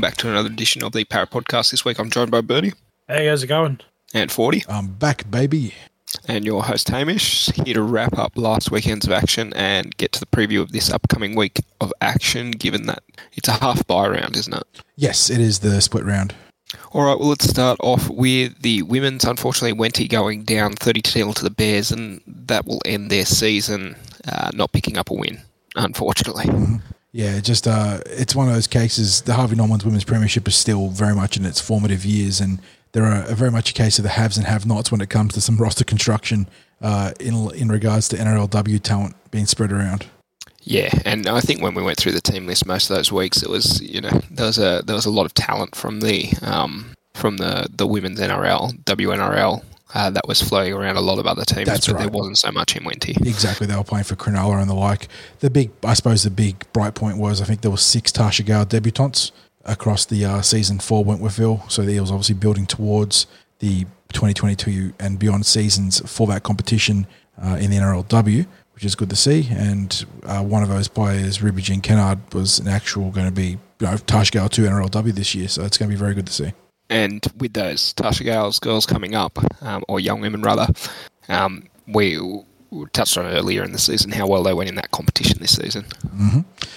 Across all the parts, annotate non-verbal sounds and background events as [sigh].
Welcome back to another edition of the Power Podcast. This week I'm joined by Bernie Hey, how's it going? and 40 I'm back, baby. and your host Hamish here to wrap up last weekend's of action and get to the preview of this upcoming week of action given that it's a half bye round, isn't it? Yes, it is the split round. All right, well, let's start off with the women's. Unfortunately, Wenty going down 30 to 0 to the Bears, and that will end their season uh, not picking up a win, unfortunately. Yeah, just uh, it's one of those cases. The Harvey Norman's Women's Premiership is still very much in its formative years, and there are very much a case of the haves and have-nots when it comes to some [laughs] roster construction uh, in in regards to NRLW talent being spread around. Yeah, and I think when we went through the team list most of those weeks, it was you know there was a there was a lot of talent from the um, from the the women's NRL WNRL uh, that was flowing around a lot of other teams, That's but there wasn't so much in Wenty. Exactly, they were playing for Cronulla and the like. The big, I suppose, the big bright point was I think there was six Tarsha Gale debutantes across the uh, season for Wentworthville. So the Eels obviously building towards the 2022 and beyond seasons for that competition uh, in the NRLW, which is good to see. And uh, one of those players, Ruby Jean Kennard, was an actual going to be you know, Tarsha Gale to NRLW this year. So it's going to be very good to see. And with those Tarsha Gales girls coming up, um, or young women rather, um, we we touched on earlier in the season how well they went in that competition this season.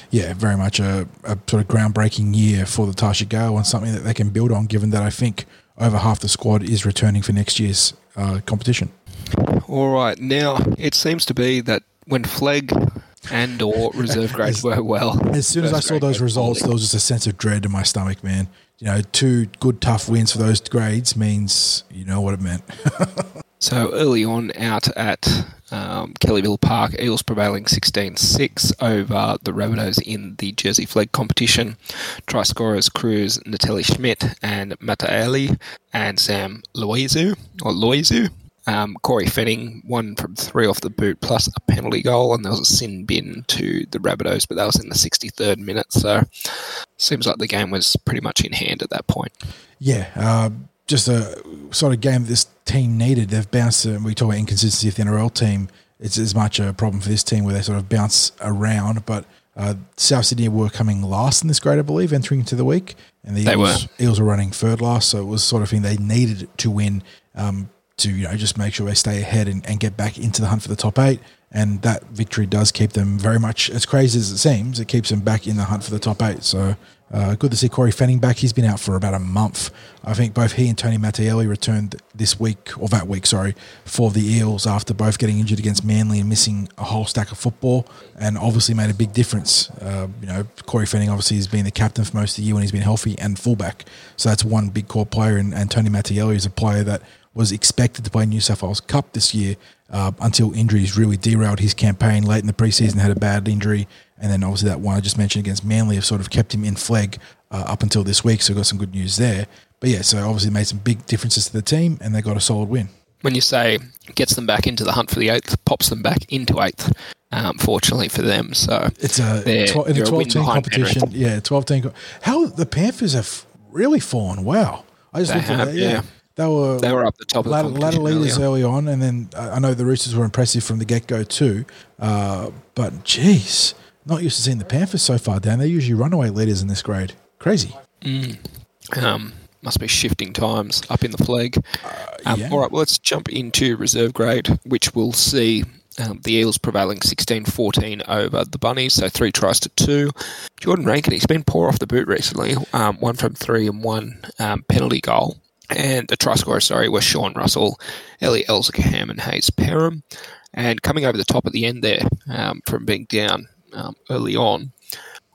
yeah, very much a, a sort of groundbreaking year for the Tarsha Gale and something that they can build on, given that I think over half the squad is returning for next year's uh, competition. All right, now it seems to be that when Flegg and or [laughs] reserve grades were well, As soon as I saw those results, there was just a sense of dread in my stomach, man. You know, two good, tough wins for those grades means you know what it meant. [laughs] So early on out at um, Kellyville Park, Eels prevailing 16-6 over the Rabbitohs in the Jersey Flegg competition. Try scorers Cruz, Natalie Schmidt and Mataeli and Sam Loizou, or Loizou. Um, Corey Fenning, one from three off the boot, plus a penalty goal, and there was a sin bin to the Rabbitohs, but that was in the 63rd minute, so seems like the game was pretty much in hand at that point. yeah, uh, just a sort of game this team needed. They've bounced. Uh, we talk about inconsistency of the NRL team. It's as much a problem for this team where they sort of bounce around, but. Uh, South Sydney were coming last in this grade, I believe, entering into the week, and the were. Eels were running third last, so it was sort of thing they needed to win um, to you know just make sure they stay ahead and, and get back into the hunt for the top eight. And that victory does keep them very much as crazy as it seems. It keeps them back in the hunt for the top eight. So uh, good to see Corey Fanning back. He's been out for about a month. I think both he and Tony Mattielli returned this week or that week, sorry, for the Eels after both getting injured against Manly and missing a whole stack of football, and obviously made a big difference. Uh, you know, Corey Fanning obviously has been the captain for most of the year when he's been healthy and fullback. So that's one big core player, and, and Tony Mattielli is a player that was expected to play New South Wales Cup this year uh, until injuries really derailed his campaign late in the preseason. Had a bad injury, and then obviously that one I just mentioned against Manly have sort of kept him in Flegg uh, up until this week. So got some good news there. But yeah, so obviously made some big differences to the team, and they got a solid win. when you say gets them back into the hunt for the eighth, pops them back into eighth. Um, fortunately for them, so It's a tw- in a a twelve win team behind competition. Yeah, twelve team. Co- How the Panthers have really fallen. Wow, I just They looked at that. Yeah. yeah. They were they were up the top of the ladder, ladder leaders early on, and then uh, I know the Roosters were impressive from the get go too. Uh, but geez, not used to seeing the Panthers so far down. They're usually runaway leaders in this grade. Crazy. Um, must be shifting times up in the Flegg. Um, yeah. All right, well, let's jump into reserve grade, which we'll see um, the Eels prevailing 16-14 over the Bunnies, so three tries to two. Jordan Rankin, he's been poor off the boot recently, um, one from three and one um, penalty goal. And the try scorers, sorry, were Sean Russell, Elie El-Zakhem and Hayze Perham. And coming over the top at the end there um, from being down um, early on,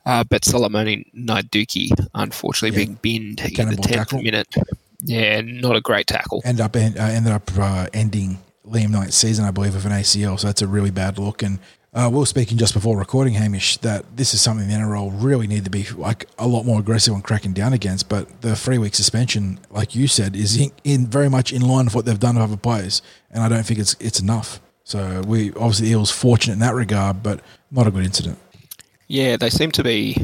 uh, but Solomoni Naiduki, unfortunately, Yeah. being binned in the 10th tackle. minute. Yeah, not a great tackle. End up uh, ended up uh, ending Liam Knight's season, I believe, of an ACL. So that's a really bad look. And uh, we were speaking just before recording, Hamish, that this is something the NRL really need to be like a lot more aggressive on cracking down against. But the three week suspension, like you said, is in, in very much in line with what they've done to other players, and I don't think it's it's enough. So we obviously Eels fortunate in that regard, but not a good incident. Yeah, they seem to be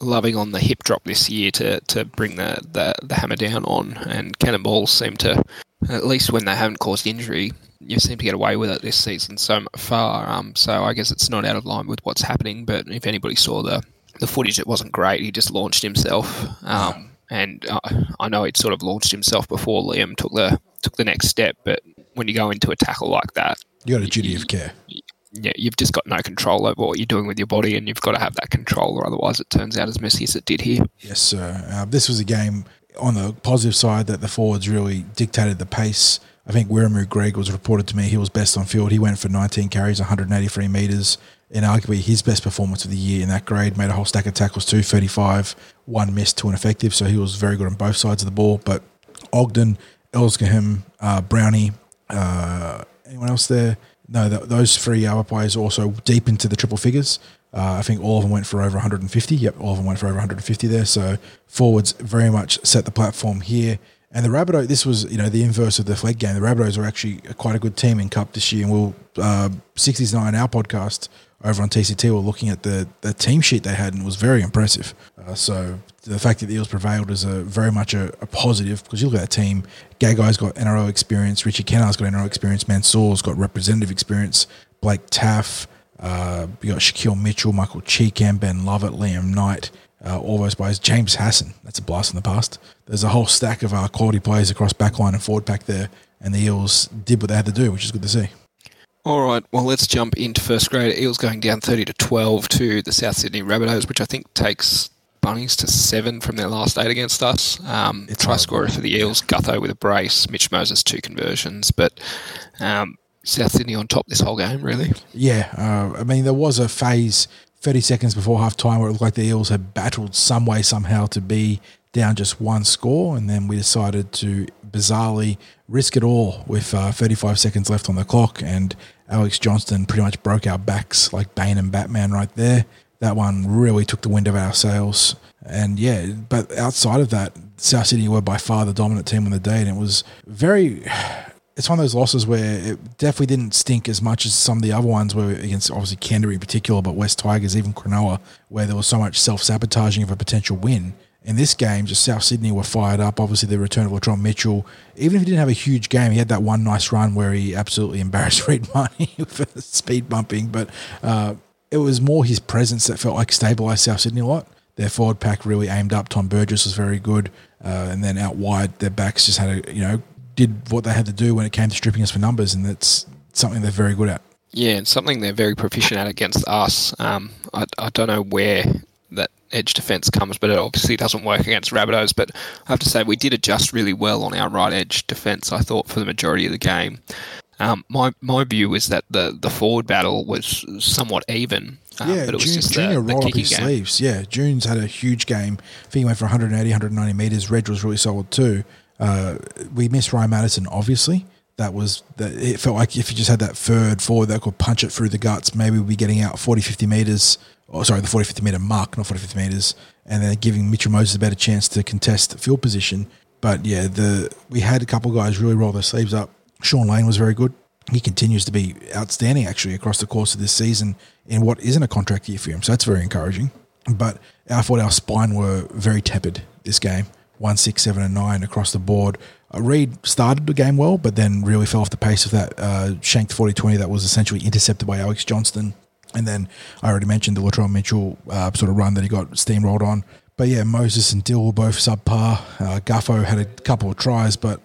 loving on the hip drop this year to, to bring the, the, the hammer down on, and cannonballs seem to, at least when they haven't caused injury, you seem to get away with it this season so far. Um, so I guess it's not out of line with what's happening. But if anybody saw the the footage it wasn't great. He just launched himself, um, and uh, I know he'd sort of launched himself before Liam took the took the next step. But when you go into a tackle like that, you got a duty of care. Yeah, you've just got no control over what you're doing with your body, and you've got to have that control, or otherwise it turns out as messy as it did here. Yes, sir. Uh, this was a game on the positive side that the forwards really dictated the pace. I think Wiremu Greig was reported to me he was best on field. He went for 19 carries, 183 metres, and arguably his best performance of the year in that grade. Made a whole stack of tackles too, 35, one missed, two ineffective. So he was very good on both sides of the ball. But Ogden, El-Zakhem, uh, Brownie, uh, anyone else there? No, th- those three other players also deep into the triple figures. Uh, I think all of them went for over 150. Yep, all of them went for over 150 there. So forwards very much set the platform here. And the Rabbitohs, this was you know the inverse of the flag game. The Rabbitohs are actually quite a good team in Cup this year. And we'll uh, 69 our podcast over on TCT were looking at the, the team sheet they had and it was very impressive. Uh, so the fact that the Eels prevailed is a very much a, a positive because you look at that team. Gagai's got NRL experience. Richie Kennar's got NRL experience. Mansour's got representative experience. Blake Taaffe. Uh, you got Shaquille Mitchell, Michael Chee-Kam, Ben Lovett, Liam Knight. Uh, all those players. James Hassan, that's a blast in the past. There's a whole stack of uh, quality players across backline and forward pack there, and the Eels did what they had to do, which is good to see. All right, well, let's jump into first grade. Eels going down 30 to 12 to the South Sydney Rabbitohs, which I think takes Bunnies to seven from their last eight against us. Um, try scorer for the Eels, Gutho with a brace, Mitch Moses two conversions, but um, South Sydney on top this whole game, really. Yeah, uh, I mean, there was a phase 30 seconds before half time where it looked like the Eels had battled some way, somehow to be down just one score. And then we decided to bizarrely risk it all with uh, 35 seconds left on the clock. And Alex Johnston pretty much broke our backs like Bane and Batman right there. That one really took the wind out of our sails. And yeah, but outside of that, South Sydney were by far the dominant team on the day. And it was very it's one of those losses where it definitely didn't stink as much as some of the other ones were against obviously Canterbury in particular, but West Tigers, even Cronulla, where there was so much self sabotaging of a potential win. In this game, just South Sydney were fired up. Obviously, the return of Latrell Mitchell. Even if he didn't have a huge game, he had that one nice run where he absolutely [laughs] embarrassed Reed Mahoney [laughs] for speed bumping. But uh, it was more his presence that felt like stabilised South Sydney a lot. Their forward pack really aimed up. Tom Burgess was very good, uh, and then out wide, their backs just had a you know did what they had to do when it came to stripping us for numbers, and that's something they're very good at. Yeah, and something they're very proficient at against us. Um, I, I don't know where that edge defence comes, but it obviously doesn't work against Rabbitohs. But I have to say, we did adjust really well on our right edge defence, I thought, for the majority of the game. Um, my my view was that the, the forward battle was somewhat even. Um, yeah, but it was June, just Junior the, the up his game. sleeves. Yeah, June's had a huge game. I think he went for 180, 190 metres. Reg was really solid too. Uh, we missed Ryan Matterson, obviously. That was that. It felt like if you just had that third forward that could punch it through the guts, maybe we'd be getting out 40, 50 metres. Oh, sorry, the 40, 50 metre mark, not 40, 50 metres, and then giving Mitchell Moses a better chance to contest field position. But yeah, the we had a couple guys really roll their sleeves up. Shaun Lane was very good. He continues to be outstanding actually across the course of this season in what isn't a contract year for him. So that's very encouraging. But I thought our spine were very tepid this game one, six, seven, and nine across the board. Uh, Reed started the game well, but then really fell off the pace of that uh, shanked 40 20 that was essentially intercepted by Alex Johnston. And then I already mentioned the Latrell Mitchell uh, sort of run that he got steamrolled on. But yeah, Moses and Dill were both subpar. Uh, Gutho had a couple of tries, but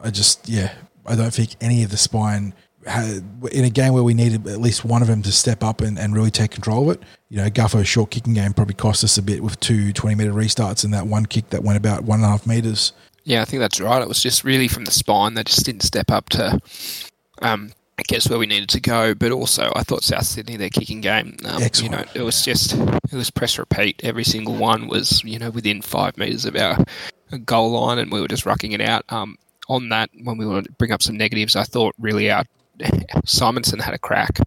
I just, yeah, I don't think any of the spine in a game where we needed at least one of them to step up and, and really take control of it. You know, Gutho's short kicking game probably cost us a bit with two 20 metre restarts and that one kick that went about one and a half metres. Yeah, I think that's right. It was just really from the spine. They just didn't step up to, um, I guess, where we needed to go. But also, I thought South Sydney, their kicking game, um, you know, it was just, it was press repeat. Every single one was, you know, within five metres of our goal line and we were just rucking it out. Um, on that, when we want to bring up some negatives, I thought really our Simonsson had a crack,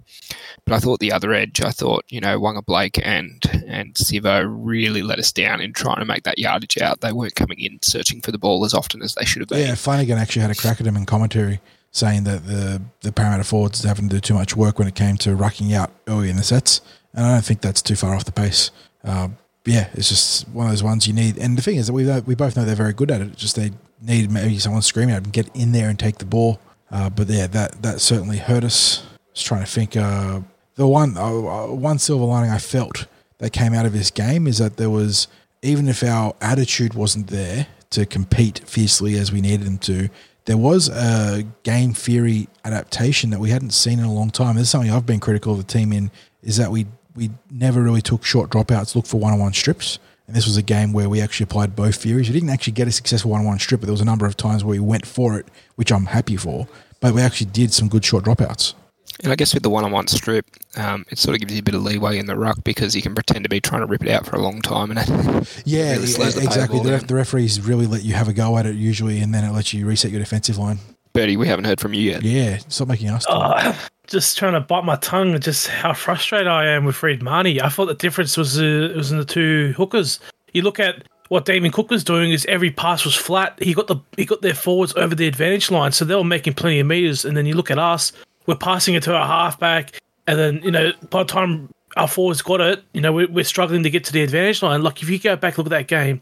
but I thought the other edge, I thought you know Waqa Blake and and Sivo really let us down in trying to make that yardage out. They weren't coming in searching for the ball as often as they should have been. Yeah, Flanagan actually had a crack at him in commentary, saying that the the Parramatta forwards having to do too much work when it came to rucking out early in the sets, and I don't think that's too far off the pace. Uh, yeah, it's just one of those ones you need. And the thing is that we we both know they're very good at it. Just they need maybe someone screaming at them, get in there and take the ball. Uh, but yeah, that that certainly hurt us. I was trying to think. Uh, the one uh, uh, one silver lining I felt that came out of this game is that there was even if our attitude wasn't there to compete fiercely as we needed them to, there was a game theory adaptation that we hadn't seen in a long time. This is something I've been critical of the team in is that we we never really took short dropouts, look for one on one strips. And this was a game where we actually applied both theories. We didn't actually get a successful one on one strip, but there was a number of times where we went for it, which I'm happy for. But we actually did some good short dropouts. And I guess with the one-on-one strip, um, it sort of gives you a bit of leeway in the ruck because you can pretend to be trying to rip it out for a long time, and [laughs] yeah, really the exactly. The, ref, the referees really let you have a go at it usually, and then it lets you reset your defensive line. Bertie, we haven't heard from you yet. Yeah, stop making us. Uh, [laughs] just trying to bite my tongue at just how frustrated I am with Reed Mahoney. I thought the difference was uh, was in the two hookers. You look at what Damien Cook was doing is every pass was flat. He got the he got their forwards over the advantage line, so they were making plenty of meters. And then you look at us, we're passing it to our halfback, and then you know by the time our forwards got it, you know we're, we're struggling to get to the advantage line. Like if you go back and look at that game,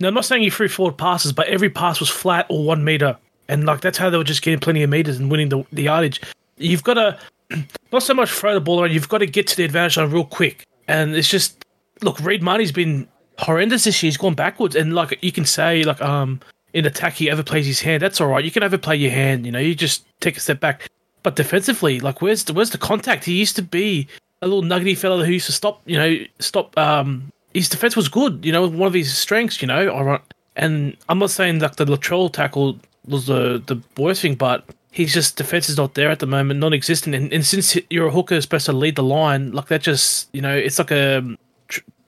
now I'm not saying you threw forward passes, but every pass was flat or one meter, and like that's how they were just getting plenty of meters and winning the, the yardage. You've got to [clears throat] not so much throw the ball around. You've got to get to the advantage line real quick, and it's just look. Reed Mahoney's been horrendous this year. He's gone backwards, and like you can say, like um in attack he overplays his hand. That's all right. You can overplay your hand. You know, you just take a step back. But defensively, like where's the where's the contact? He used to be a little nuggety fella who used to stop. You know, stop. Um, his defense was good. You know, one of his strengths. You know, all right. And I'm not saying like the Latrell tackle was the the worst thing, but he's just defense is not there at the moment, non-existent. And, and since you're a hooker supposed to lead the line, like that just you know, it's like a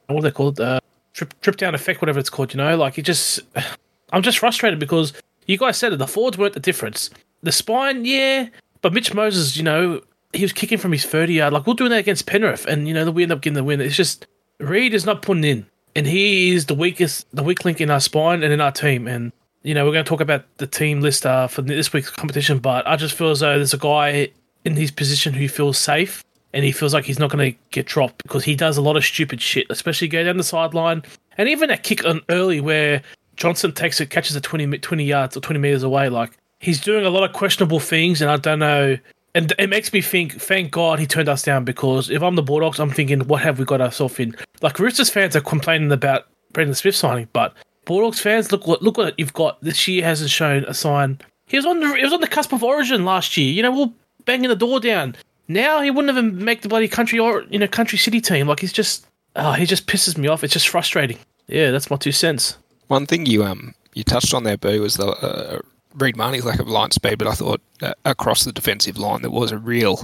what they called? Uh, trip trip down effect, whatever it's called. You know, like it just [sighs] I'm just frustrated because you guys said it. The forwards weren't the difference. The spine, yeah, but Mitch Moses, you know, he was kicking from his 30 yard. Like we're doing that against Penrith, and you know we end up getting the win. It's just Reed is not putting in, and he is the weakest, the weak link in our spine and in our team. And you know we're going to talk about the team list uh, for this week's competition, but I just feel as though there's a guy in his position who feels safe. And he feels like he's not going to get dropped because he does a lot of stupid shit, especially go down the sideline. And even a kick on early where Johnston takes it, catches it 20, 20 yards or 20 meters away. Like, he's doing a lot of questionable things, and I don't know. And it makes me think, thank God he turned us down because if I'm the Bulldogs, I'm thinking, what have we got ourselves in? Like, Roosters fans are complaining about Brandon Smith signing, but Bulldogs fans, look what look what you've got. This year hasn't shown a sign. He was on the he was on the cusp of Origin last year. You know, we we're banging the door down. Now he wouldn't even make the bloody country or you know country city team. Like he's just, oh, he just pisses me off. It's just frustrating. Yeah, that's my two cents. One thing you um you touched on there, Boo, was the uh, Reed Mahoney's lack of line speed, but I thought uh, across the defensive line there was a real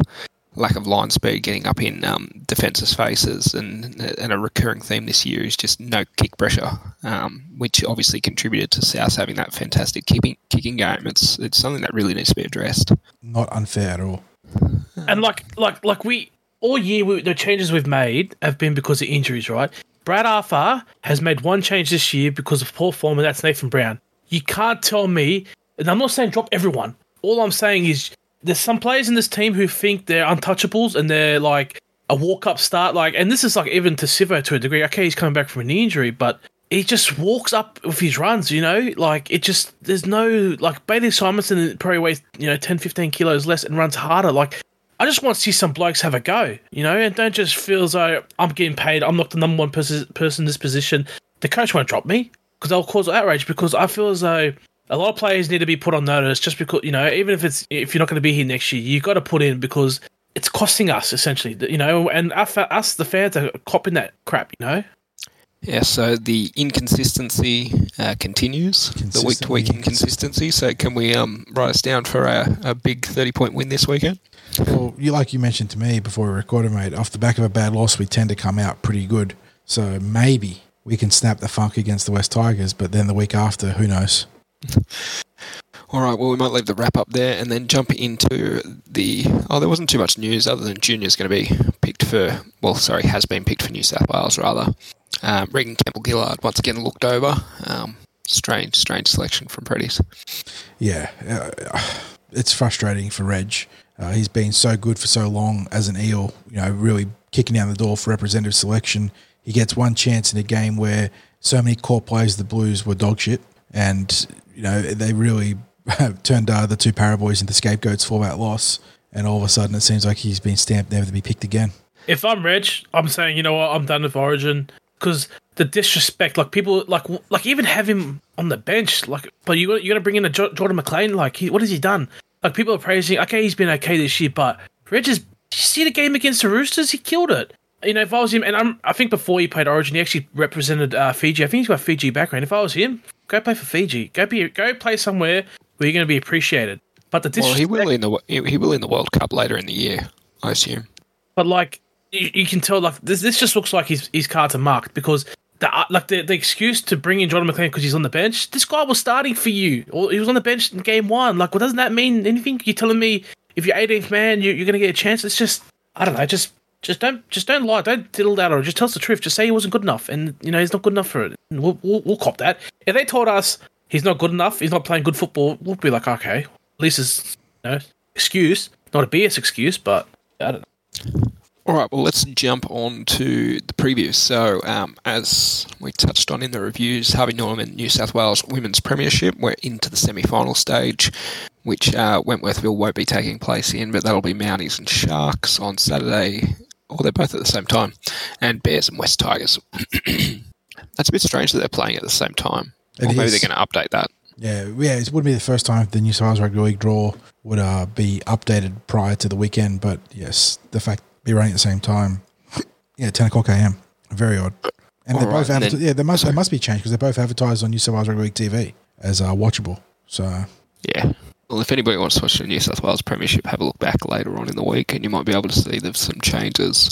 lack of line speed getting up in um, defences' faces, and and a recurring theme this year is just no kick pressure, um, which obviously contributed to South having that fantastic kicking kicking game. It's it's something that really needs to be addressed. Not unfair at all. And like like like we all year we, the changes we've made have been because of injuries, right? Brad Arthur has made one change this year because of poor form, and that's Nathan Brown. You can't tell me, and I'm not saying drop everyone. All I'm saying is there's some players in this team who think they're untouchables and they're like a walk up start, like, and this is like even to Sivo to a degree. Okay, he's coming back from an injury, but he just walks up with his runs, you know, like it just there's no like Bailey Simonsson probably weighs you know 10, 15 kilos less and runs harder. Like I just want to see some blokes have a go, you know, and don't just feel as though I'm getting paid. I'm not the number one person person in this position. The coach won't drop me because I'll cause outrage because I feel as though a lot of players need to be put on notice just because you know even if it's if you're not going to be here next year, you've got to put in because it's costing us essentially, you know, and us, us the fans are copping that crap, you know. Yeah, so the inconsistency uh, continues, the week to week inconsistency. So, can we um, write us down for a, a big 30 point win this weekend? Well, you like you mentioned to me before we recorded, mate. Off the back of a bad loss, we tend to come out pretty good. So maybe we can snap the funk against the West Tigers, but then the week after, who knows? [laughs] All right, well, we might leave the wrap up there and then jump into the. Oh, there wasn't too much news other than Junior's going to be picked for. Well, sorry, has been picked for New South Wales, rather. Um, Regan Campbell Gillard once again looked over. Um, strange, strange selection from Freddy's. Yeah, uh, it's frustrating for Reg. Uh, he's been so good for so long as an eel, you know, really kicking down the door for representative selection. He gets one chance in a game where so many core players of the Blues were dog shit, and you know they really [laughs] turned uh, the two Paraboys into scapegoats for that loss. And all of a sudden, it seems like he's been stamped never to be picked again. if I'm Reg, I'm saying, you know what, I'm done with Origin because the disrespect, like people, like like even have him on the bench, like, but you you to bring in a jo- Jordan McLean, like, he, what has he done? Like people are praising, okay, he's been okay this year, but Reg is. You see the game against the Roosters? He killed it. You know, if I was him, and I'm, I think before he played Origin, he actually represented uh, Fiji. I think he's got Fiji background. If I was him, go play for Fiji. Go be, go play somewhere where you're going to be appreciated. But the Well, he will in the he will in the World Cup later in the year, I assume. but like you, you can tell, like this, this just looks like his his cards are marked because the uh, like the, the excuse to bring in Jordan McLean because he's on the bench. This guy was starting for you, or he was on the bench in game one. Like, well, doesn't that mean anything? You're telling me if you're 18th man, you, you're going to get a chance. It's just I don't know. Just just don't just don't lie. Don't diddle that or just tell us the truth. Just say he wasn't good enough, and you know he's not good enough for it. We'll, we'll, we'll cop that. If they told us he's not good enough, he's not playing good football, we'll be like, okay, at least it's you know excuse, not a BS excuse, but I don't know. All right, well, let's jump on to the previews. So, um, as we touched on in the reviews, Harvey Norman New South Wales Women's Premiership, we're into the semi final stage, which uh, Wentworthville won't be taking place in, but that'll be Mounties and Sharks on Saturday, or they're both at the same time, and Bears and West Tigers. [clears throat] That's a bit strange that they're playing at the same time. It or maybe is. they're going to update that. Yeah, yeah, it wouldn't be the first time the New South Wales Rugby League draw would uh, be updated prior to the weekend, but yes, the fact be running at the same time, [clears throat] yeah, ten o'clock a.m. Very odd. And they're right, both adver- then- yeah, they must they must be changed because they're both advertised on New South Wales Rugby League TV as uh, watchable. So Yeah. Well, if anybody wants to watch the New South Wales Premiership, have a look back later on in the week, and you might be able to see there's some changes.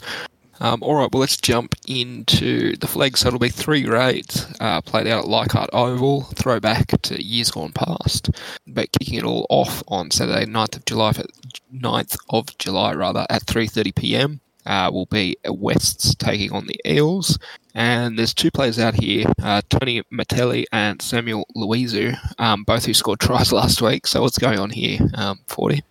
Um, all right, well, let's jump into the Flegg. So it'll be three grades uh, played out at Leichhardt Oval, throwback to years gone past. But kicking it all off on Saturday, 9th of July, 9th of July rather, at 3:30 p.m. Uh, will be Wests taking on the Eels. And there's two players out here, uh, Tony Matelli and Samuel Loizou, um, both who scored tries [laughs] last week. So what's going on here, um, 40?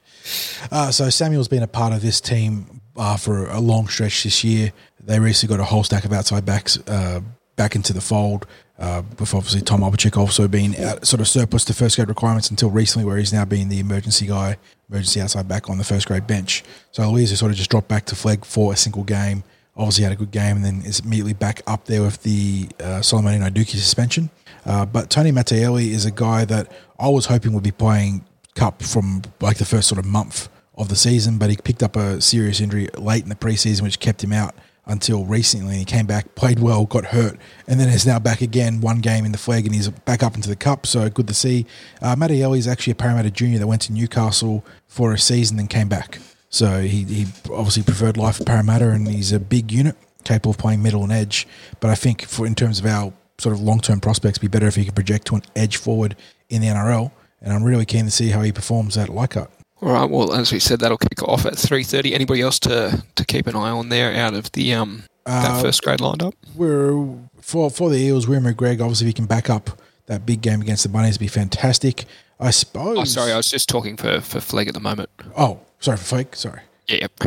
Uh, so Samuel's been a part of this team uh, for a long stretch this year. They recently got a whole stack of outside backs uh, back into the fold. Uh, with obviously Tom Opacic also being out, sort of surplus to first grade requirements until recently, where he's now being the emergency guy, emergency outside back on the first grade bench. So Louise has sort of just dropped back to Flegg for a single game. Obviously had a good game, and then is immediately back up there with the uh, Solomoni Naiduki suspension. Uh, but Tony Mattielli is a guy that I was hoping would be playing cup from like the first sort of month of the season, but he picked up a serious injury late in the preseason, which kept him out until recently. He came back, played well, got hurt, and then is now back again, one game in the Flegg, and he's back up into the cup. So good to see. Uh, Mattielli is actually a Parramatta junior that went to Newcastle for a season and came back. So he, he obviously preferred life at Parramatta, and he's a big unit, capable of playing middle and edge. But I think for in terms of our sort of long term prospects, be better if he could project to an edge forward in the NRL. And I'm really keen to see how he performs at Leichhardt. All right. Well, as we said, that'll kick off at three thirty. Anybody else to, to keep an eye on there out of the um that Uh, first grade lineup? We're for for the Eels. Wiremu Greig. Obviously, if he can back up that big game against the Bunnies, be fantastic. I suppose. Oh, sorry, I was just talking for for Flegg at the moment. Oh, sorry for Flegg. Sorry Yeah. [laughs]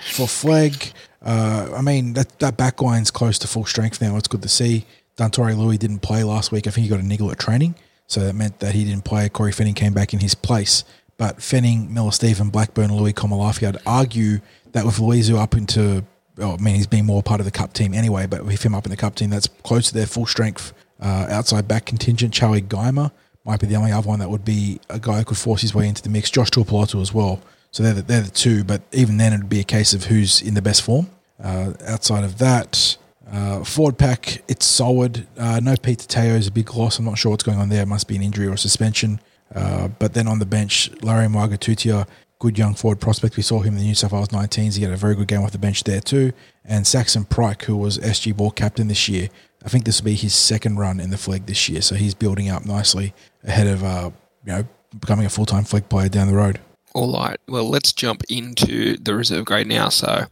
for Flegg. Uh, I mean that that back line's close to full strength now. It's good to see. Dantore Louis didn't play last week. I think he got a niggle at training, so that meant that he didn't play. Corey Fenning came back in his place. But Fenning, Miller Stephen, Blackburn, Louis Komalafi, I'd argue that with Loizou up into, well, I mean, he's been more part of the cup team anyway, but with him up in the cup team, that's close to their full strength uh, outside back contingent. Charlie Geimer might be the only other one that would be a guy who could force his way into the mix. Josh Tuapolotu as well. So they're the, they're the two, but even then, it'd be a case of who's in the best form. Uh, outside of that, uh, forward pack, it's solid. Uh, no Pete Tateo is a big loss. I'm not sure what's going on there. It must be an injury or suspension. Uh, but then on the bench, Larry Margatutia, good young forward prospect. We saw him in the New South Wales 19s. He had a very good game off the bench there too. And Saxon Pryke, who was SG ball captain this year. I think this will be his second run in the Flegg this year. So he's building up nicely ahead of, uh, you know, becoming a full time Flegg player down the road. All right. Well, let's jump into the reserve grade now. So,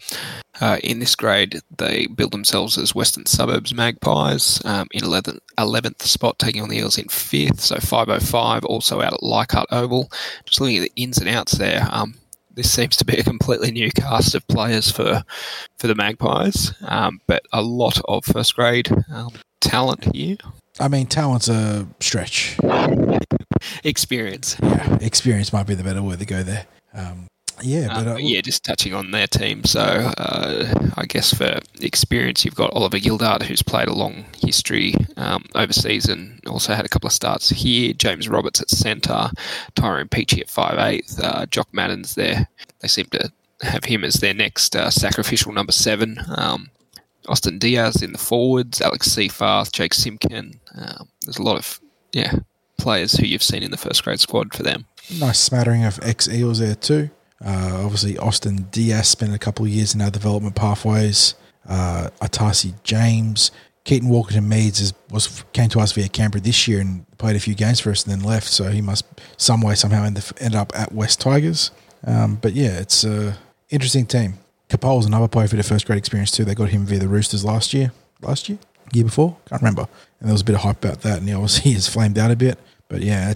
uh, in this grade, they build themselves as Western Suburbs Magpies um, in 11th, 11th spot, taking on the Eels in 5th. So, 505, also out at Leichhardt Oval. Just looking at the ins and outs there, um, this seems to be a completely new cast of players for for the Magpies, um, but a lot of first grade um, talent here. I mean, talent's a stretch. Experience. yeah, experience might be the better word to go there. Um, Yeah, but Um, uh, yeah, just touching on their team. So uh, I guess for experience, you've got Oliver Gildart, who's played a long history um, overseas and also had a couple of starts here. James Roberts at centre, Tyrone Peachey at five eighth, uh, Jock Madden's there. They seem to have him as their next uh, sacrificial number seven. Um, Austin Diaz in the forwards, Alex Seyfarth, Jake Simkin. Um, there's a lot of yeah players who you've seen in the first grade squad for them. nice smattering of ex Eels there too. Uh, obviously, Austin Diaz spent a couple of years in our development pathways. Uh, Atasi James, Keaton Walker Walkerton Meads is, was came to us via Canberra this year and played a few games for us and then left. So he must some way somehow end, end up at West Tigers. Um, but yeah, it's a interesting team. Capol's another player for their first grade experience too. They got him via the Roosters last year. Last year, year before, can't remember. And there was a bit of hype about that, and he obviously [laughs] has flamed out a bit. But yeah,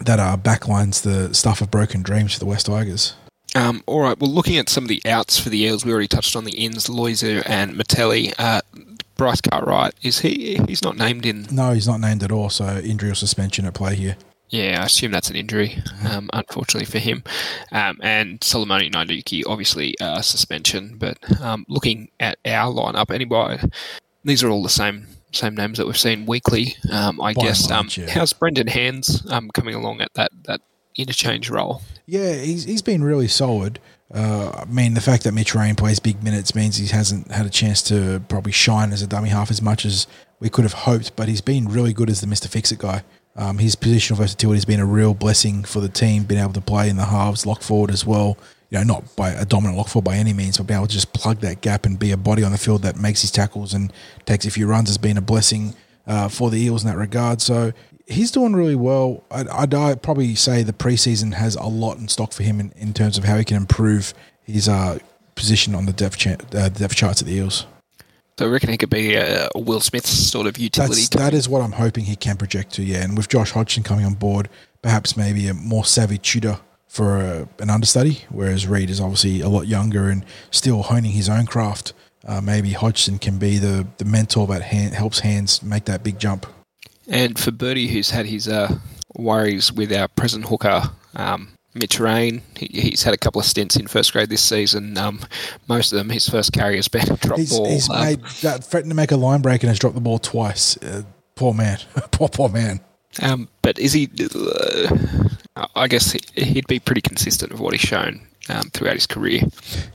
that uh, backlines the stuff of broken dreams for the West Tigers. Um, all right. Well, looking at some of the outs for the Eels, we already touched on the ins, Loiser and Mattelli. Uh, Bryce Cartwright is he? He's not named in. No, he's not named at all. So injury or suspension at play here. Yeah, I assume that's an injury. Um, unfortunately for him, um, and Solomoni Naiduki, obviously uh, suspension. But um, looking at our lineup, anybody, these are all the same same names that we've seen weekly. Um, I By guess. large, um, yeah. How's Brendan Hands um, coming along at that that interchange role? Yeah, he's he's been really solid. Uh, I mean, the fact that Mitch Rein plays big minutes means he hasn't had a chance to probably shine as a dummy half as much as we could have hoped. But he's been really good as the Mister Fix It guy. Um, his positional versatility has been a real blessing for the team. Being able to play in the halves, lock forward as well. You know, not by a dominant lock for by any means, but being able to just plug that gap and be a body on the field that makes his tackles and takes a few runs has been a blessing uh, for the Eels in that regard. So he's doing really well. I'd, I'd, I'd probably say the preseason has a lot in stock for him in, in terms of how he can improve his uh, position on the depth, cha- uh, depth charts at the Eels. So I reckon he could be a, a Will Smith sort of utility. That's, that is what I'm hoping he can project to, yeah. And with Josh Hodgson coming on board, perhaps maybe a more savvy tutor for a, an understudy, whereas Reed is obviously a lot younger and still honing his own craft. Uh, maybe Hodgson can be the, the mentor that hand, helps hands make that big jump. And for Birdie, who's had his uh, worries with our present hooker, um, Mitch Rein, he, he's had a couple of stints in first grade this season. Um, most of them, his first carry has been [laughs] a drop He's, ball. he's Um, made that threatened to make a line break and has dropped the ball twice. Uh, poor man, [laughs] poor poor man. Um, but is he? Uh, I guess he- he'd be pretty consistent with what he's shown um, throughout his career.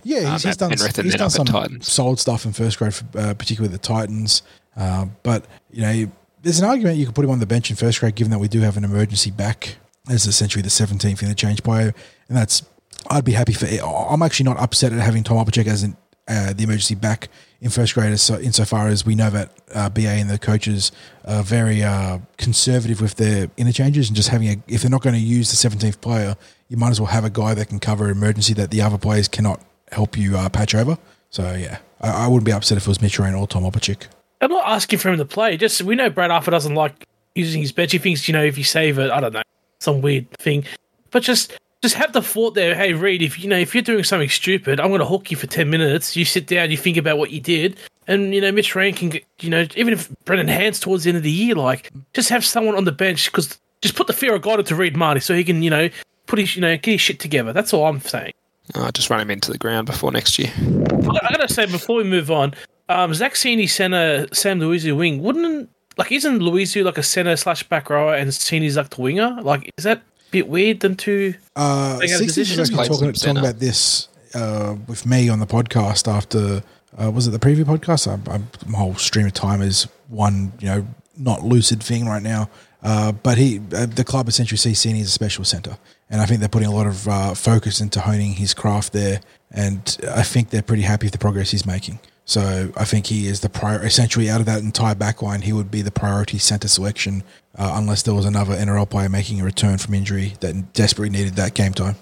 Yeah, Um, he's, he's done he's done some Titans. solid stuff in first grade, for, uh, particularly with the Titans. Uh, but you know, there's an argument you could put him on the bench in first grade, given that we do have an emergency back as essentially the 17th interchange player, and that's I'd be happy for. I'm actually not upset at having Tom Opacic as an, uh, the emergency back in first grade, so insofar as we know that uh, BA and the coaches are very uh, conservative with their interchanges and just having a. If they're not going to use the 17th player, you might as well have a guy that can cover an emergency that the other players cannot help you uh, patch over. So yeah, I, I wouldn't be upset if it was Mitch Rein or Tom Opacic. I'm not asking for him to play. Just we know Brad Arthur doesn't like using his bench. He thinks you know if you save it, I don't know, some weird thing. But just just have the thought there. Hey Reed, if you know if you're doing something stupid, I'm going to hook you for ten minutes. You sit down, you think about what you did, and you know Mitch Rein can get you know even if Brendan Hands towards the end of the year, like just have someone on the bench because just put the fear of God into Reed Mahoney so he can you know put his you know get his shit together. That's all I'm saying. Uh, just run him into the ground before next year. I gotta say before we move on, um, Zac Cini center Sam Loizou wing. Wouldn't like isn't Loizou like a center slash back rower and Cini's like the winger? Like is that bit weird than two? Uh, Playing out was actually talking, talking about this uh, with me on the podcast after uh, was it the preview podcast? I, I, my whole stream of time is one you know not lucid thing right now. Uh, but he uh, the club essentially sees Cini as a special centre, and I think they're putting a lot of uh, focus into honing his craft there. And I think they're pretty happy with the progress he's making. So I think he is the prior. Essentially, out of that entire backline, he would be the priority centre selection, uh, unless there was another NRL player making a return from injury that desperately needed that game time.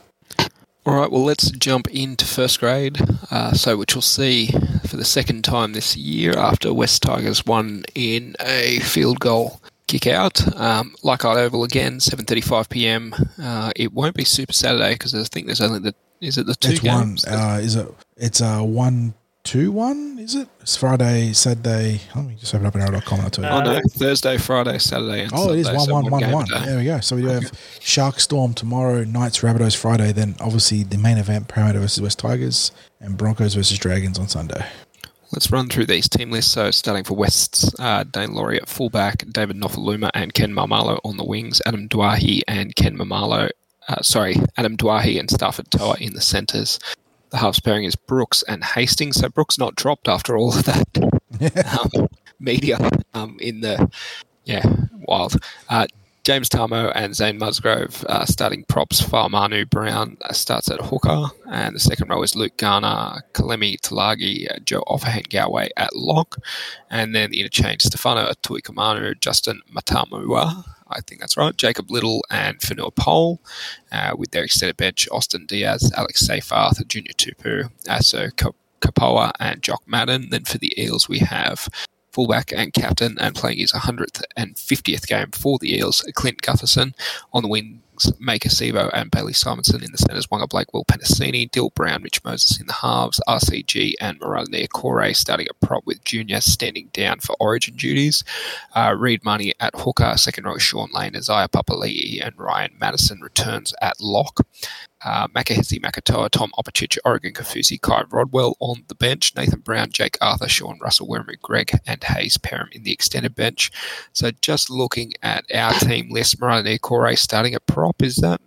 All right, well, let's jump into first grade. Uh, so, which we'll see for the second time this year after West Tigers won in a field goal kick out. Um, Leichhardt Oval again, 7:35 p.m. Uh, it won't be Super Saturday because I think there's only the is it the two It's one. Uh, is it? It's a one 2 1, is it? It's Friday, Saturday. Let me just open up an arrow.com and I'll tell you. Oh no, Thursday, Friday, Saturday, and Oh, it is Sunday, one so one one one. There we go. So we do have Shark Storm tomorrow, Knights Rabbitohs Friday, then obviously the main event Parramatta versus West Tigers and Broncos versus Dragons on Sunday. Let's run through these team lists. So, starting for West's, uh, Daine Laurie at fullback, David Nofoaluma and Ken Maumalo on the wings, Adam Doueihi and Ken Maumalo, uh, sorry, Adam Doueihi and Starford To'a in the centres. The halves pairing is Brooks and Hastings. So, Brooks not dropped after all of that [laughs] um, media um, in the, yeah, wild. Uh, James Tamou and Zane Musgrove uh, starting props. Farmanu Brown starts at hooker, and the second row is Luke Garner, Kelma Tuilagi, uh, Joe Ofahengaue at lock, and then the interchange Stefano Utoikamanu, Justin Matamua, I think that's right, Jacob Little and Fonua Pole, uh, with their extended bench Austin Diaz, Alex Seyfarth, Junior Tupou, Asu Kepaoa, and Jock Madden. Then for the Eels, we have fullback and captain and playing his 100th and 50th game for the Eels, Clint Gutherson. On the Maika Sivo and Bailey Simonsson in the centres, Waqa Blake, Will Penisini, Dill Brown, Rich Moses in the halves, RCG and Marata Niukore starting a prop with Junior standing down for origin duties. Uh, Reed Mahoney at hooker, second row Shaun Lane, Isaiah Papali'i and Ryan Matterson returns at lock. Uh, Makahesi Makatoa, Tom Opacic, Oregon Kaufusi, Ky Rodwell on the bench, Nathan Brown, Jake Arthur, Sean Russell, Wiremu Greig, and Hayes Perham in the extended bench. So just looking at our team list, Marata Niukore starting at prop, is that,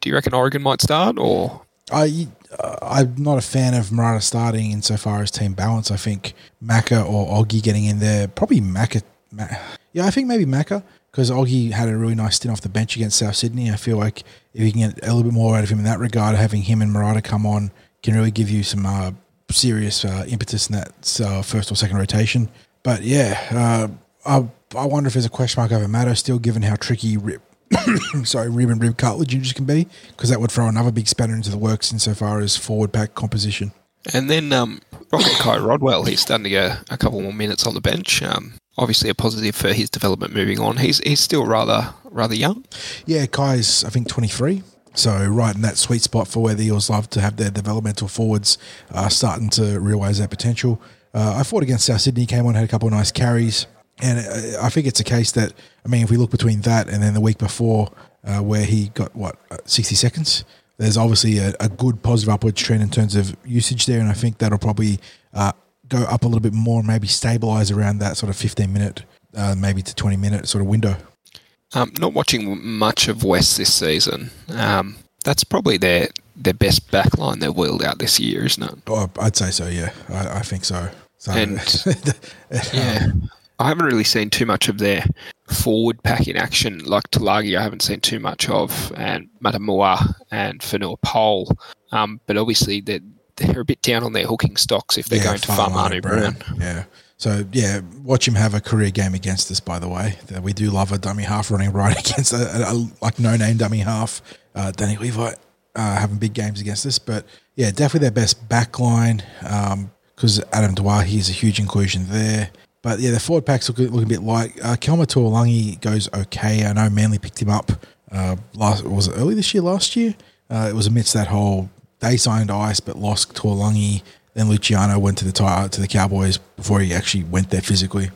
do you reckon Oregon might start or? I uh, I'm not a fan of Marata starting insofar as team balance. I think Macca or Oggy getting in there, probably Macca. Ma- yeah, I think maybe Macca because Oggy had a really nice stint off the bench against South Sydney. I feel like if you can get a little bit more out of him in that regard, having him and Marata come on can really give you some uh, serious uh, impetus in that uh, first or second rotation. But yeah, uh, I, I wonder if there's a question mark over Matto still, given how tricky rip, [coughs] sorry, rib and rib cartilage injuries can be, because that would throw another big spanner into the works insofar as forward pack composition. And then um, Rocket Ky Rodwell, he's starting to get a couple more minutes on the bench. Um, obviously, a positive for his development moving on. He's he's still rather rather young. Yeah, Ky's I think 23. So right in that sweet spot for where the Eels love to have their developmental forwards uh, starting to realise their potential. Uh, I fought against South Sydney, came on, had a couple of nice carries, and uh, I think it's a case that I mean, if we look between that and then the week before, uh, where he got what 60 seconds, there's obviously a, a good positive upward trend in terms of usage there, and I think that'll probably uh, go up a little bit more maybe stabilise around that sort of 15 minute, uh, maybe to 20 minute sort of window. Um, not watching much of West this season. Um, that's probably their their best backline they've wheeled out this year, isn't it? Oh, I'd say so. Yeah, I, I think so. So And- [laughs] Yeah. I haven't really seen too much of their forward pack in action. Like Talagi, I haven't seen too much of, and Matamua and Fanua Pole. Um, but obviously, they're, they're a bit down on their hooking stocks if they're Yeah, going to Farmanu Farmanu Brown. Yeah. So yeah, watch him have a career game against us. By the way, That we do love a dummy half running right [laughs] against a, a, a like no name dummy half. Uh, Danny Levi uh, having big games against us, but yeah, definitely their best back line because Adam Doueihi is a huge inclusion there. But yeah, the forward pack's look, look a bit like uh, Kelma Tuilagi goes okay. I know Manly picked him up uh, last was it early this year? Last year, uh, it was amidst that whole they signed Ice but lost Tuilagi. Then Luciano went to the to the Cowboys before he actually went there physically.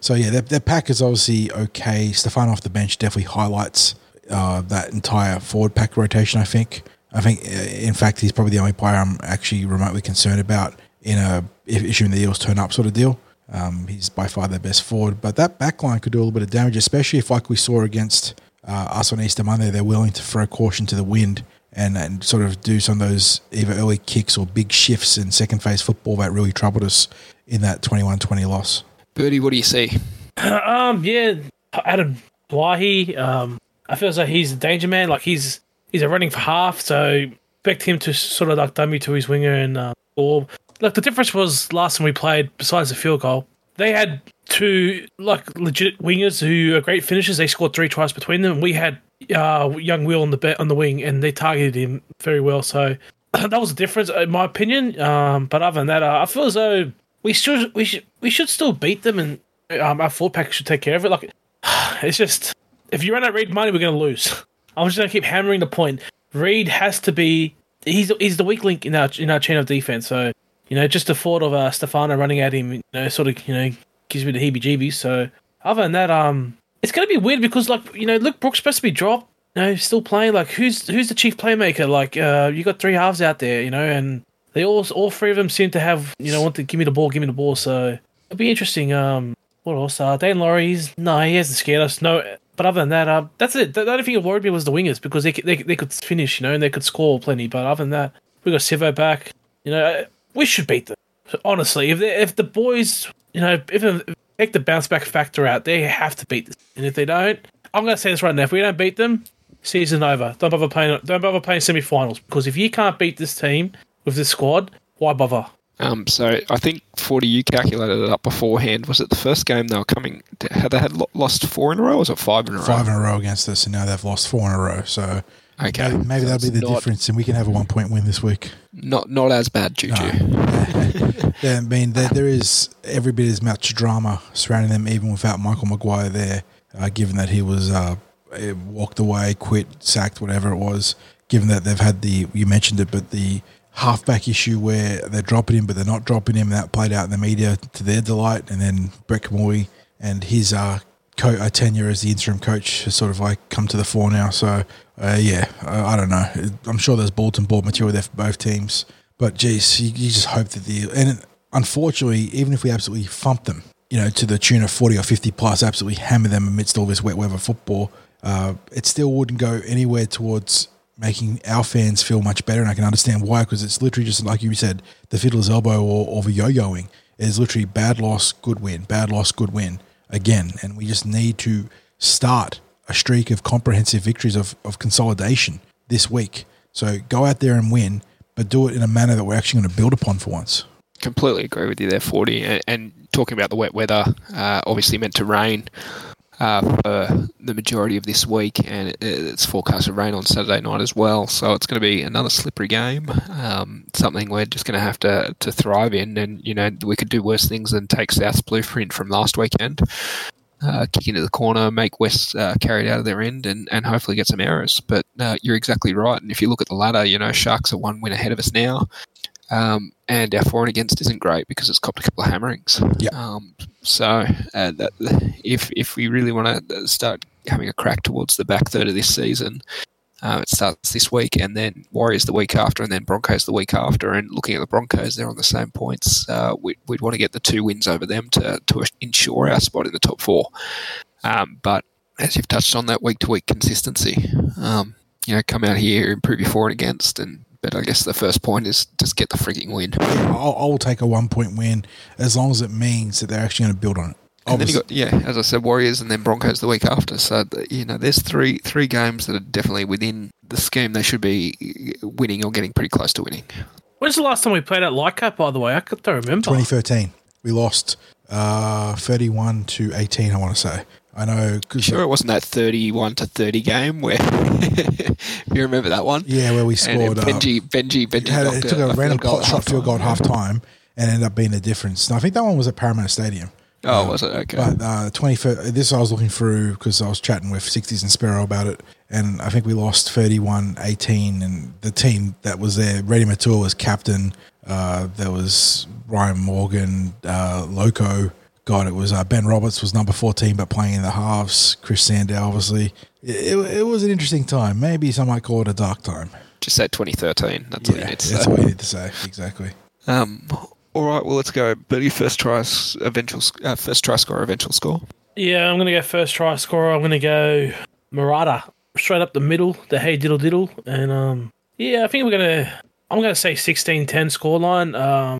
So yeah, their, their pack is obviously okay. Stefan off the bench definitely highlights uh, that entire forward pack rotation. I think. I think, uh, in fact, he's probably the only player I'm actually remotely concerned about in a if issuing the Eels turn up sort of deal. Um, he's by far their best forward, but that back line could do a little bit of damage, especially if, like we saw against uh, us on Easter Monday, they're willing to throw caution to the wind and, and sort of do some of those either early kicks or big shifts in second phase football that really troubled us in that 21 20 loss. Birdie, what do you see? [clears throat] Um, yeah, Adam Blahi. Um, I feel as though he's a danger man. Like he's he's a running for half, so expect him to sort of like dummy to his winger and uh, or like the difference was last time we played. Besides the field goal, they had two like legit wingers who are great finishers. They scored three tries between them. We had uh, young Will on the on the wing, and they targeted him very well. So [clears throat] that was a difference, in my opinion. Um, but other than that, uh, I feel as though we should we should we should still beat them, and um, our full pack should take care of it. Like [sighs] it's just if you run out Reed Mahoney, we're going to lose. [laughs] I'm just going to keep hammering the point. Reed has to be he's he's the weak link in our in our chain of defense. So you know, just the thought of uh, Stefano running at him, you know, sort of, you know, gives me the heebie-jeebies. So other than that, um, it's going to be weird because, like, you know, Luke Brook's supposed to be dropped. You know, still playing. Like, who's who's the chief playmaker? Like, uh, you got three halves out there, you know, and they all all three of them seem to have, you know, want to give me the ball, give me the ball. So it'll be interesting. Um, what else? Uh, Daine Laurie, he's no, he hasn't scared us. No, but other than that, uh, that's it. The, the only thing that worried me was the wingers because they, they they could finish, you know, and they could score plenty. But other than that, we got Sivo back. You know, uh, we should beat them. Honestly, if they, if the boys, you know, if, if take the bounce back factor out, they have to beat this. And if they don't, I'm going to say this right now: if we don't beat them, season over. Don't bother playing. Don't bother playing semi-finals because if you can't beat this team with this squad, why bother? Um, so I think forty. You calculated it up beforehand. Was it the first game they were coming? Had they had lost four in a row? or Was it five in a row? Five in a row against us, and now they've lost four in a row. So Okay, maybe, maybe So that'll be the not, difference, and we can have a one point win this week. Not not as bad, Juju. [laughs] [laughs] Yeah, I mean, there, there is every bit as much drama surrounding them, even without Michael Maguire there, uh, given that he was uh, eh, walked away, quit, sacked, whatever it was. Given that they've had the, you mentioned it, but the halfback issue where they're dropping him, but they're not dropping him, that played out in the media to their delight. And then Brett Moy and his uh, co- uh, tenure as the interim coach has sort of like come to the fore now. So, uh, yeah, uh, I don't know. I'm sure there's bulletin board material there for both teams. But geez, you, you just hope that the and unfortunately, even if we absolutely thump them, you know, to the tune of forty or fifty plus, absolutely hammer them amidst all this wet weather football, uh, it still wouldn't go anywhere towards making our fans feel much better. And I can understand why, because it's literally just like you said, the fiddler's elbow or, or the yo-yoing is literally bad loss, good win, bad loss, good win again. And we just need to start a streak of comprehensive victories of, of consolidation this week. So go out there and win, but do it in a manner that we're actually going to build upon for once. Completely agree with you there, 40. And, and talking about the wet weather, uh, obviously meant to rain uh, for the majority of this week, and it, it's forecast to rain on Saturday night as well. So it's going to be another slippery game, um, something we're just going to have to to thrive in. And you know, we could do worse things than take South's blueprint from last weekend. Uh, kick into the corner, make West uh, carry it out of their end, and, and hopefully get some errors. But uh, you're exactly right. And if you look at the ladder, you know Sharks are one win ahead of us now. Um, and our for and against isn't great because it's copped a couple of hammerings. Yeah. Um, so uh, that, if if we really want to start having a crack towards the back third of this season, uh, it starts this week, and then Warriors the week after, and then Broncos the week after. And looking at the Broncos, they're on the same points. Uh, we, we'd want to get the two wins over them to to ensure our spot in the top four. Um, but as you've touched on, that week to week consistency. Um, you know, come out here, improve your for and against, and but I guess the first point is just get the freaking win. I'll, I'll take a one point win as long as it means that they're actually going to build on it. And then you got yeah, as I said, Warriors and then Broncos the week after. So you know, there's three three games that are definitely within the scheme. They should be winning or getting pretty close to winning. When's the last time we played at Leichhardt, by the way? I don't remember. 2013, we lost uh, 31 to 18, I want to say. I know. Sure, it wasn't that thirty-one to thirty game where [laughs] you remember that one. Yeah, where we scored. uh, Benji, Benji, Benji had a, it took a field random pot shot field goal at halftime. half time and ended up being the difference. And I think that one was at Parramatta Stadium. Oh, was it okay? But uh, 21st, this I was looking through because I was chatting with 60s and Sparrow about it. And I think we lost 31 18. And the team that was there, Reni Maitua was captain. Uh, there was Ryan Morgan, uh, Loco. God, it was uh, Ben Roberts was number 14, but playing in the halves. Chris Sandow, obviously. It, it, it was an interesting time. Maybe some might call it a dark time. Just say 2013. That's all you need to that's say. all you need to say. Exactly. Um, all right, well, let's go. Bertie, first try, eventual, uh, first try score, eventual score. Yeah, I'm going to go first try scorer. I'm going to go Marata. Straight up the middle, the hey diddle diddle. And um, yeah, I think we're going to, I'm going to say 16 10 scoreline. Um,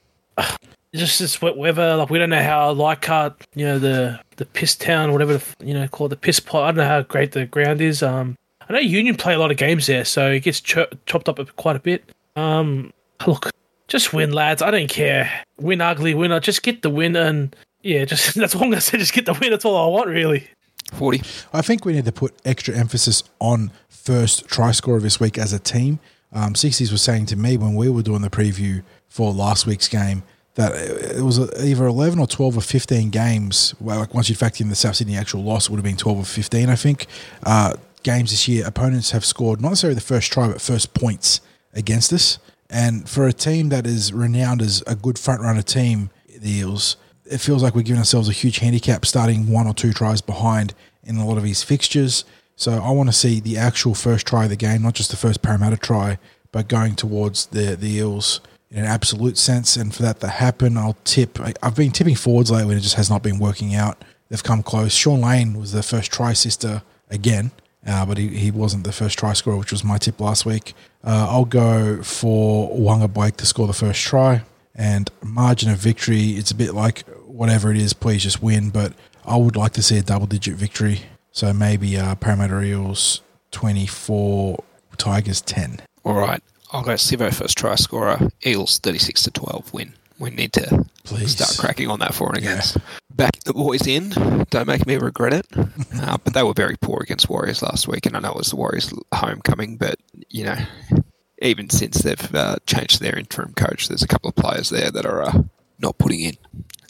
just this wet weather. Like, we don't know how Leichhardt, you know, the, the piss town, whatever, you know, call it the piss pot. I don't know how great the ground is. Um, I know Union play a lot of games there, so it gets cho- chopped up quite a bit. Um, look, just win, lads. I don't care. Win ugly, win. I Just get the win, and yeah, just [laughs] that's all I'm gonna say. Just get the win. That's all I want, really. 40. I think we need to put extra emphasis on first try scorer this week as a team. Um, 60s was saying to me when we were doing the preview for last week's game that it was either 11 or 12 or 15 games. Well, like once you factor in the South Sydney actual loss, it would have been 12 or 15, I think. Uh, games this year, opponents have scored not necessarily the first try, but first points against us. And for a team that is renowned as a good front runner team, the Eels, it feels like we're giving ourselves a huge handicap starting one or two tries behind in a lot of these fixtures. So I want to see the actual first try of the game, not just the first Parramatta try, but going towards the, the Eels in an absolute sense. And for that to happen, I'll tip. I, I've been tipping forwards lately, and it just has not been working out. They've come close. Shaun Lane was the first try sister again, uh, but he, he wasn't the first try scorer, which was my tip last week. Uh, I'll go for Waqa Blake to score the first try. And margin of victory, it's a bit like whatever it is, please just win. But I would like to see a double digit victory. So maybe uh, Parramatta Eels 24, Tigers 10. All right. I'll go Sivo first try scorer. Eels 36 to 12 win. We need to Please. start cracking on that for and Yeah. against. Back the boys in. Don't make me regret it. [laughs] uh, but they were very poor against Warriors last week, and I know it was the Warriors' homecoming, but, you know, even since they've uh, changed their interim coach, there's a couple of players there that are uh, not putting in.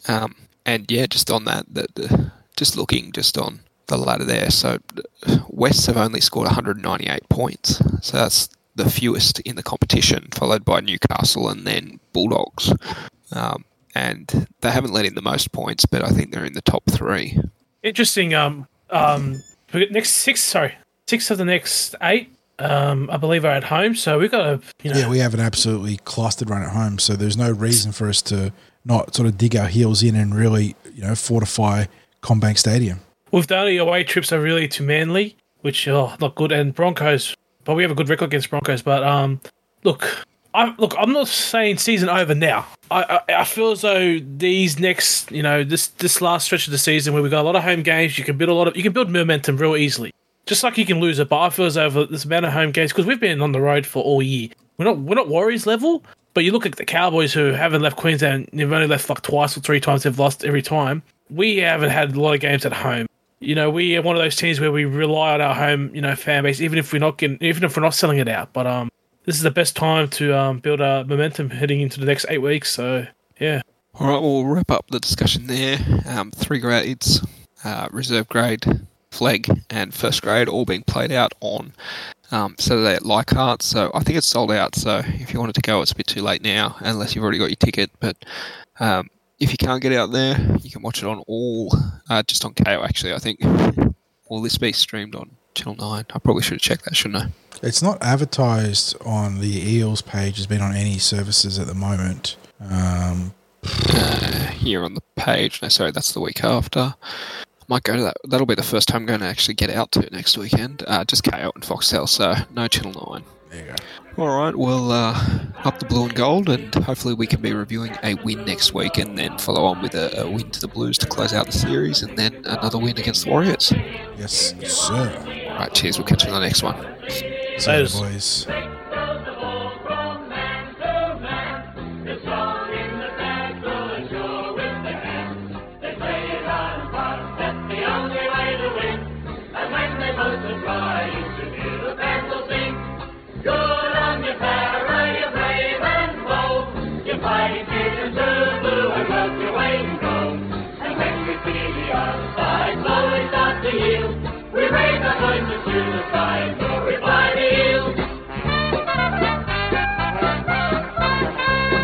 Um, and yeah, just on that, the, just looking just on the ladder there. So uh, Wests have only scored 198 points. So that's the fewest in the competition, followed by Newcastle and then Bulldogs. Um, and they haven't let in the most points, but I think they're in the top three. Interesting. Um, um, we got next six. Sorry, six of the next eight. Um, I believe are at home. So we've got a you know Yeah, we have an absolutely clustered run at home, so there's no reason for us to not sort of dig our heels in and really, you know, fortify CommBank Stadium. With the only away trips are really to Manly, which are not good, and Broncos. But we have a good record against Broncos. But um, look, I look. I'm not saying season over now. I, I I feel as though these next, you know, this this last stretch of the season where we got a lot of home games, you can build a lot of you can build momentum real easily. Just like you can lose it, but I feel as though this amount of home games because we've been on the road for all year. We're not we're not Warriors level, but you look at the Cowboys who haven't left Queensland. They've only left like twice or three times. They've lost every time. We haven't had a lot of games at home. You know, we are one of those teams where we rely on our home, you know, fan base, even if we're not getting, even if we're not selling it out. But um, this is the best time to um build our momentum heading into the next eight weeks. So yeah, All right, we'll wrap up the discussion there. Um, three grades, uh, reserve grade, flag, and first grade all being played out on um, Saturday at Leichhardt. So I think it's sold out. So if you wanted to go, it's a bit too late now, unless you've already got your ticket. But um, if you can't get out there, you can watch it on all, uh, just on Kayo actually, I think. Will this be streamed on Channel 9? I probably should have checked that, shouldn't I? It's not advertised on the Eels page. It's been on any services at the moment. Um, uh, here on the page. No, sorry, that's the week after. I might go to that. That'll be the first time I'm going to actually get out to it next weekend. Uh, just Kayo and Foxtel, so no Channel 9. There you go. All right, well, uh, up the blue and gold, and hopefully we can be reviewing a win next week and then follow on with a, a win to the Blues to close out the series and then another win against the Warriors. Yes, sir. All right, cheers. We'll catch you on the next one. See you, boys.